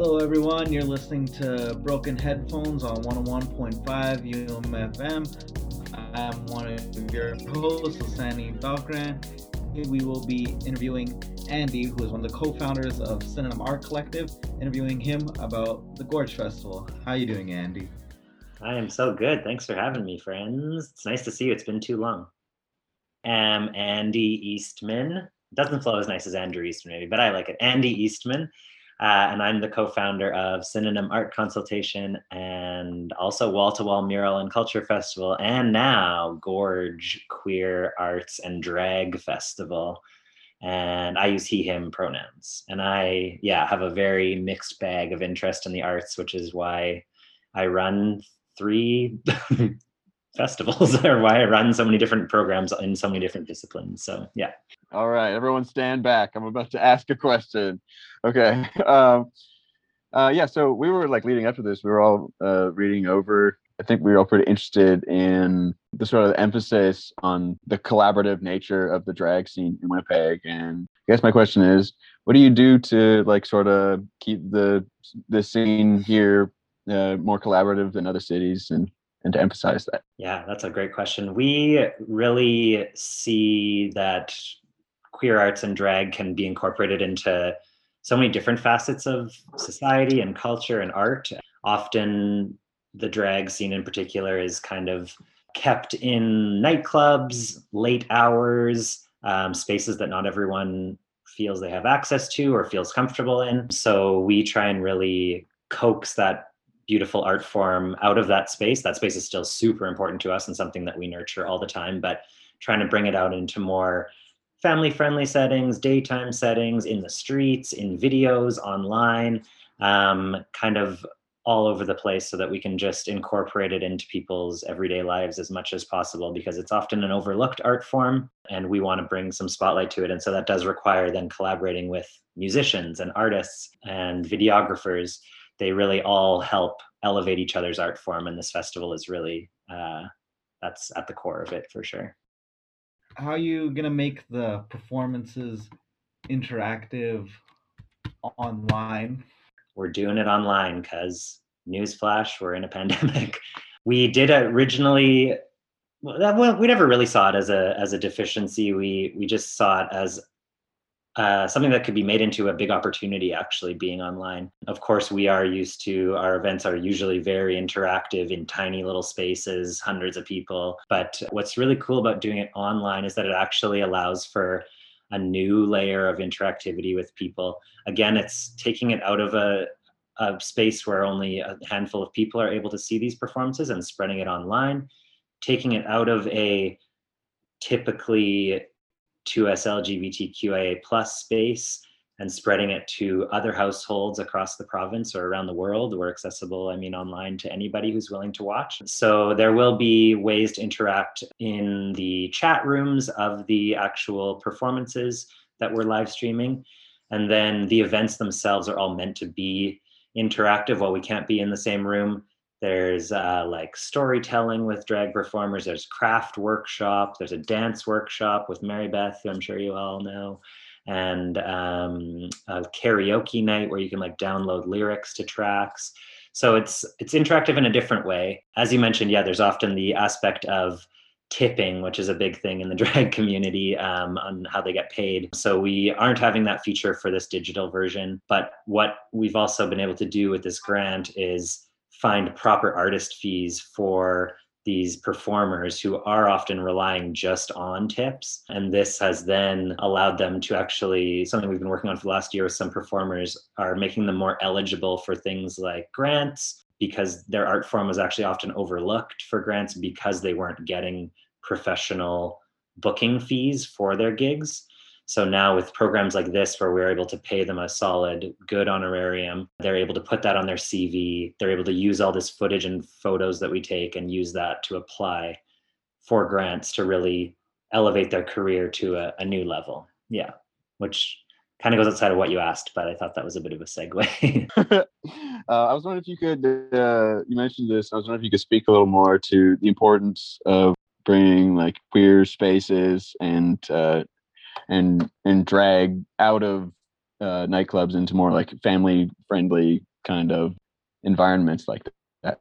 Hello, everyone. You're listening to Broken Headphones on 101.5 UMFM. I'm one of your hosts, Lasani Valgran. We will be interviewing Andy, who is one of the co-founders of Synonym Art Collective, interviewing him about the Gorge Festival. How are you doing, Andy? I am so good. Thanks for having me, friends. It's nice to see you. It's been too long. I'm Andy Eastman. doesn't flow as nice as Andrew Eastman, maybe, but I like it. Andy Eastman. Uh, and I'm the co-founder of Synonym Art Consultation and also Wall to Wall Mural and Culture Festival, and now Gorge Queer Arts and Drag Festival. And I use he/him pronouns. And I, yeah, have a very mixed bag of interest in the arts, which is why I run three festivals or why I run so many different programs in so many different disciplines. So yeah. All right, everyone stand back. I'm about to ask a question. Okay. Um, uh, yeah, so we were like leading up to this, we were all uh, reading over. I think we were all pretty interested in the sort of emphasis on the collaborative nature of the drag scene in Winnipeg. And I guess my question is, what do you do to like sort of keep the the scene here uh, more collaborative than other cities and and to emphasize that? Yeah, that's a great question. We really see that queer arts and drag can be incorporated into so many different facets of society and culture and art. Often the drag scene in particular is kind of kept in nightclubs, late hours, um, spaces that not everyone feels they have access to or feels comfortable in. So we try and really coax that beautiful art form out of that space. That space is still super important to us and something that we nurture all the time, but trying to bring it out into more family friendly settings, daytime settings, in the streets, in videos, online, um, kind of all over the place so that we can just incorporate it into people's everyday lives as much as possible because it's often an overlooked art form and we want to bring some spotlight to it. And so that does require then collaborating with musicians and artists and videographers they really all help elevate each other's art form and this festival is really uh, that's at the core of it for sure. How are you gonna make the performances interactive online? We're doing it online because newsflash we're in a pandemic. We did originally well, we never really saw it as a as a deficiency. We we just saw it as uh, something that could be made into a big opportunity actually being online. Of course, we are used to our events are usually very interactive in tiny little spaces, hundreds of people. But what's really cool about doing it online is that it actually allows for a new layer of interactivity with people. Again, it's taking it out of a, a space where only a handful of people are able to see these performances and spreading it online, taking it out of a typically to us LGBTQIA plus space and spreading it to other households across the province or around the world. We're accessible, I mean, online to anybody who's willing to watch. So there will be ways to interact in the chat rooms of the actual performances that we're live streaming. And then the events themselves are all meant to be interactive while we can't be in the same room there's uh, like storytelling with drag performers. There's craft workshop. There's a dance workshop with Mary Beth, who I'm sure you all know, and um, a karaoke night where you can like download lyrics to tracks. So it's it's interactive in a different way. As you mentioned, yeah, there's often the aspect of tipping, which is a big thing in the drag community um, on how they get paid. So we aren't having that feature for this digital version. But what we've also been able to do with this grant is find proper artist fees for these performers who are often relying just on tips. And this has then allowed them to actually, something we've been working on for the last year with some performers, are making them more eligible for things like grants because their art form was actually often overlooked for grants because they weren't getting professional booking fees for their gigs. So now with programs like this, where we're able to pay them a solid, good honorarium, they're able to put that on their CV. They're able to use all this footage and photos that we take and use that to apply for grants to really elevate their career to a, a new level. Yeah, which kind of goes outside of what you asked, but I thought that was a bit of a segue. uh, I was wondering if you could, uh, you mentioned this, I was wondering if you could speak a little more to the importance of bringing like queer spaces and uh, and and drag out of uh, nightclubs into more like family friendly kind of environments like that?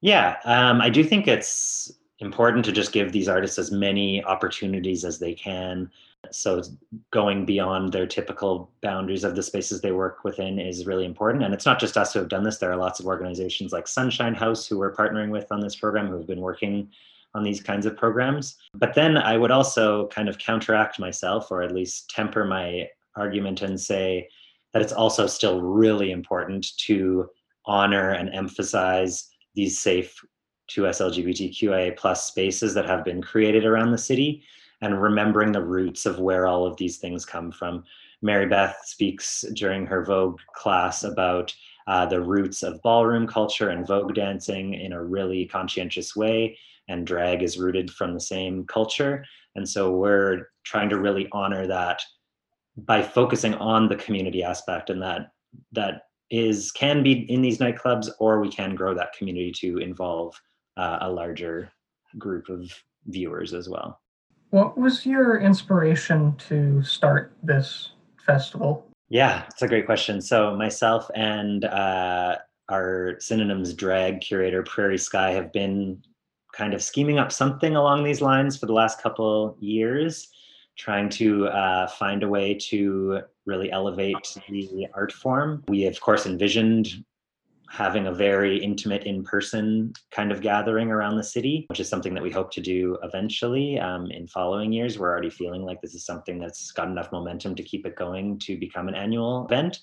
Yeah, um, I do think it's important to just give these artists as many opportunities as they can. So going beyond their typical boundaries of the spaces they work within is really important. And it's not just us who have done this. There are lots of organizations like Sunshine House who we're partnering with on this program who have been working on these kinds of programs. But then I would also kind of counteract myself or at least temper my argument and say that it's also still really important to honor and emphasize these safe to us LGBTQIA plus spaces that have been created around the city and remembering the roots of where all of these things come from. Mary Beth speaks during her Vogue class about uh, the roots of ballroom culture and Vogue dancing in a really conscientious way, and drag is rooted from the same culture. And so we're trying to really honor that by focusing on the community aspect and that that is can be in these nightclubs or we can grow that community to involve uh, a larger group of viewers as well. What was your inspiration to start this festival? Yeah, it's a great question. So myself and uh, our synonyms drag curator Prairie Sky have been kind of scheming up something along these lines for the last couple years, trying to uh, find a way to really elevate the art form. We of course envisioned having a very intimate in-person kind of gathering around the city which is something that we hope to do eventually um, in following years we're already feeling like this is something that's got enough momentum to keep it going to become an annual event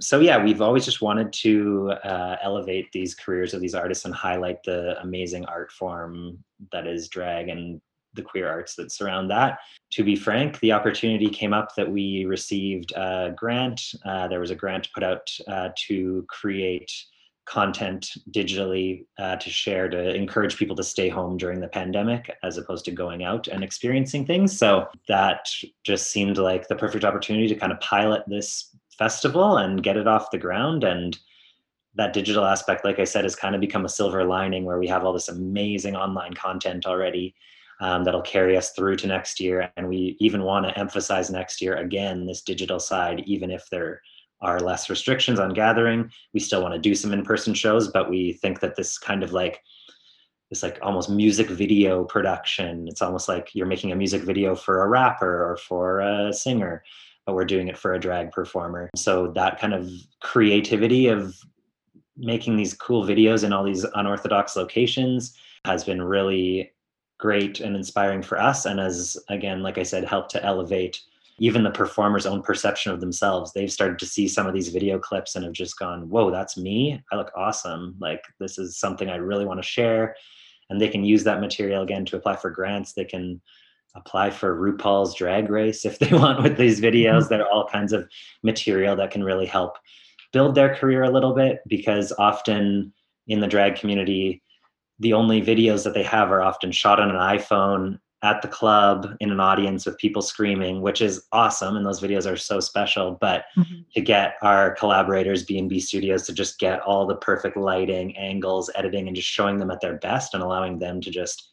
so yeah we've always just wanted to uh, elevate these careers of these artists and highlight the amazing art form that is drag and the queer arts that surround that. To be frank, the opportunity came up that we received a grant. Uh, there was a grant put out uh, to create content digitally uh, to share to encourage people to stay home during the pandemic as opposed to going out and experiencing things. So that just seemed like the perfect opportunity to kind of pilot this festival and get it off the ground. And that digital aspect, like I said, has kind of become a silver lining where we have all this amazing online content already. Um, that'll carry us through to next year. And we even want to emphasize next year again this digital side, even if they're are less restrictions on gathering. We still want to do some in-person shows, but we think that this kind of like this like almost music video production. It's almost like you're making a music video for a rapper or for a singer, but we're doing it for a drag performer. So that kind of creativity of making these cool videos in all these unorthodox locations has been really great and inspiring for us and has again like i said helped to elevate even the performer's own perception of themselves they've started to see some of these video clips and have just gone whoa that's me? I look awesome. Like this is something i really want to share. And they can use that material again to apply for grants. They can apply for rupaul's drag race if they want with these videos. Mm-hmm. there are all kinds of material that can really help build their career a little bit because often in the drag community the only videos that they have are often shot on an iphone at the club in an audience with people screaming which is awesome and those videos are so special but mm-hmm. to get our collaborators b&b studios to just get all the perfect lighting angles editing and just showing them at their best and allowing them to just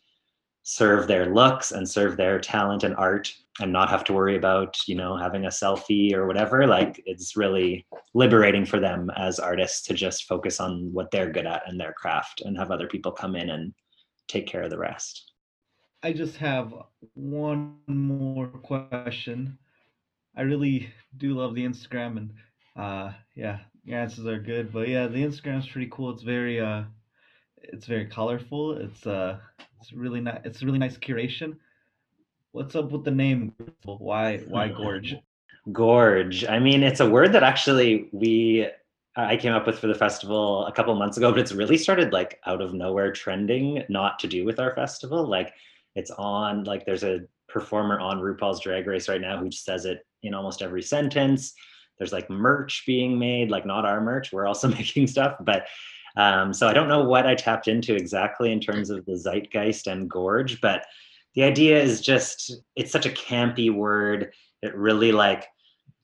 serve their looks and serve their talent and art and not have to worry about you know having a selfie or whatever like it's really liberating for them as artists to just focus on what they're good at and their craft and have other people come in and take care of the rest I just have one more question. I really do love the Instagram and uh yeah, your answers are good. But yeah, the Instagram's pretty cool. It's very uh it's very colorful. It's uh it's really nice it's really nice curation. What's up with the name? Why why gorge? Gorge. I mean, it's a word that actually we I came up with for the festival a couple months ago, but it's really started like out of nowhere trending, not to do with our festival. Like it's on like there's a performer on RuPaul's Drag Race right now who says it in almost every sentence. There's like merch being made, like not our merch. We're also making stuff, but um, so I don't know what I tapped into exactly in terms of the zeitgeist and gorge, but the idea is just it's such a campy word. It really like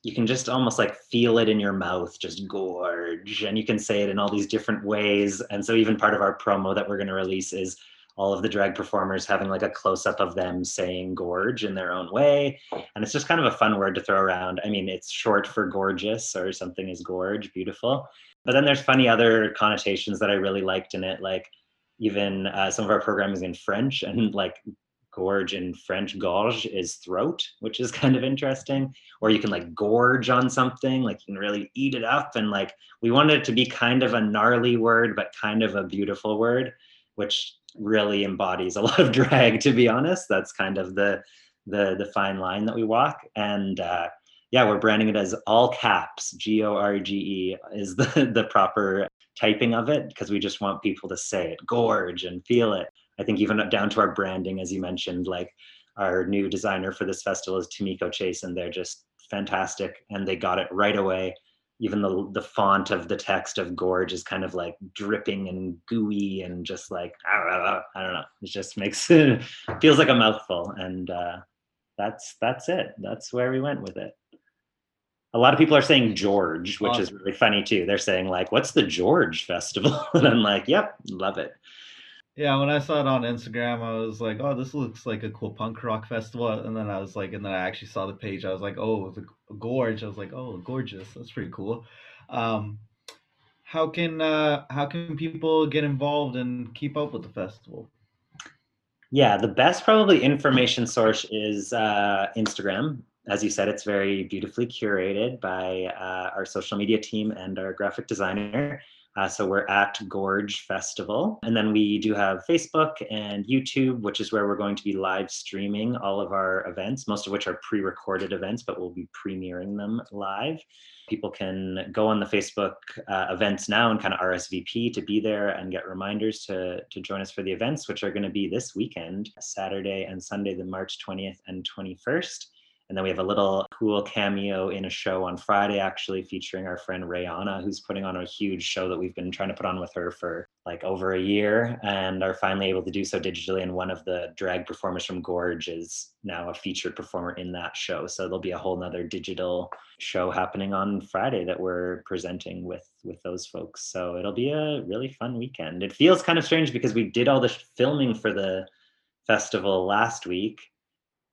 you can just almost like feel it in your mouth, just gorge, and you can say it in all these different ways. And so even part of our promo that we're going to release is all of the drag performers having like a close up of them saying gorge in their own way. And it's just kind of a fun word to throw around. I mean, it's short for gorgeous or something is gorge, beautiful. But then there's funny other connotations that I really liked in it, like even uh, some of our programming in French and like gorge in French, gorge is throat, which is kind of interesting. Or you can like gorge on something, like you can really eat it up. And like we wanted it to be kind of a gnarly word, but kind of a beautiful word, which really embodies a lot of drag, to be honest. That's kind of the the the fine line that we walk. And uh, yeah, we're branding it as all caps. G O R G E is the the proper typing of it because we just want people to say it, gorge and feel it. I think even down to our branding, as you mentioned, like our new designer for this festival is Tomiko Chase, and they're just fantastic, and they got it right away. Even the the font of the text of gorge is kind of like dripping and gooey and just like I don't know. It just makes it feels like a mouthful, and uh, that's that's it. That's where we went with it. A lot of people are saying George, which awesome. is really funny too. They're saying like, "What's the George Festival?" and I'm like, "Yep, love it." Yeah, when I saw it on Instagram, I was like, "Oh, this looks like a cool punk rock festival." And then I was like, and then I actually saw the page. I was like, "Oh, the gorge." I was like, "Oh, gorgeous. That's pretty cool." Um, how can uh, how can people get involved and keep up with the festival? Yeah, the best probably information source is uh, Instagram. As you said, it's very beautifully curated by uh, our social media team and our graphic designer. Uh, so we're at Gorge Festival. And then we do have Facebook and YouTube, which is where we're going to be live streaming all of our events, most of which are pre recorded events, but we'll be premiering them live. People can go on the Facebook uh, events now and kind of RSVP to be there and get reminders to, to join us for the events, which are going to be this weekend, Saturday and Sunday, the March 20th and 21st. And then we have a little cool cameo in a show on Friday, actually featuring our friend Rayana, who's putting on a huge show that we've been trying to put on with her for like over a year and are finally able to do so digitally. And one of the drag performers from Gorge is now a featured performer in that show. So there'll be a whole nother digital show happening on Friday that we're presenting with with those folks. So it'll be a really fun weekend. It feels kind of strange because we did all the filming for the festival last week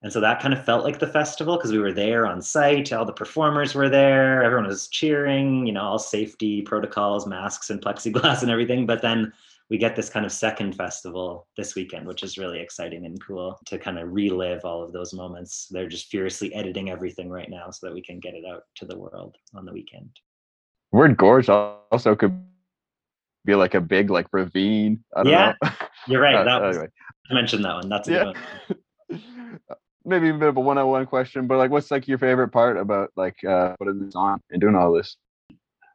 and so that kind of felt like the festival because we were there on site, all the performers were there, everyone was cheering, you know, all safety protocols, masks and plexiglass and everything. But then we get this kind of second festival this weekend, which is really exciting and cool to kind of relive all of those moments. They're just furiously editing everything right now so that we can get it out to the world on the weekend. Word gorge also could be like a big like ravine. yeah, you're right. Uh, that was, anyway. I mentioned that one. That's a yeah. good one. maybe a bit of a one-on-one question, but like, what's like your favorite part about like uh, putting this on and doing all this?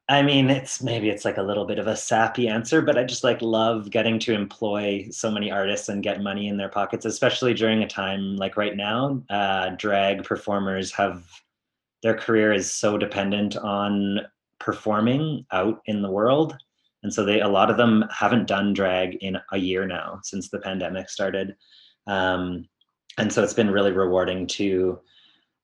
I mean, it's maybe it's like a little bit of a sappy answer, but I just like love getting to employ so many artists and get money in their pockets, especially during a time like right now. Uh, drag performers have their career is so dependent on performing out in the world, and so they a lot of them haven't done drag in a year now since the pandemic started. Um, and so it's been really rewarding to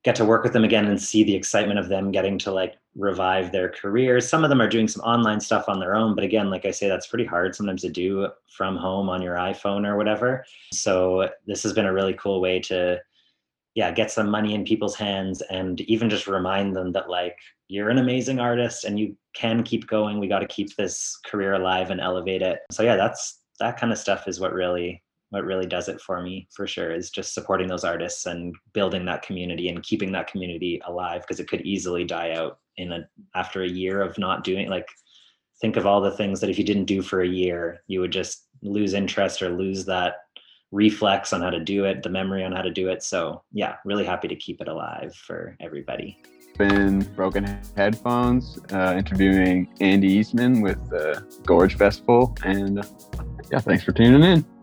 get to work with them again and see the excitement of them getting to like revive their careers. Some of them are doing some online stuff on their own, but again, like I say, that's pretty hard sometimes to do from home on your iPhone or whatever. So this has been a really cool way to yeah, get some money in people's hands and even just remind them that like you're an amazing artist and you can keep going. We got to keep this career alive and elevate it. So yeah, that's that kind of stuff is what really what really does it for me for sure is just supporting those artists and building that community and keeping that community alive because it could easily die out in a after a year of not doing like think of all the things that if you didn't do for a year you would just lose interest or lose that reflex on how to do it the memory on how to do it. So yeah really happy to keep it alive for everybody. Been broken headphones uh, interviewing andy eastman with the gorge festival and uh, yeah thanks for tuning in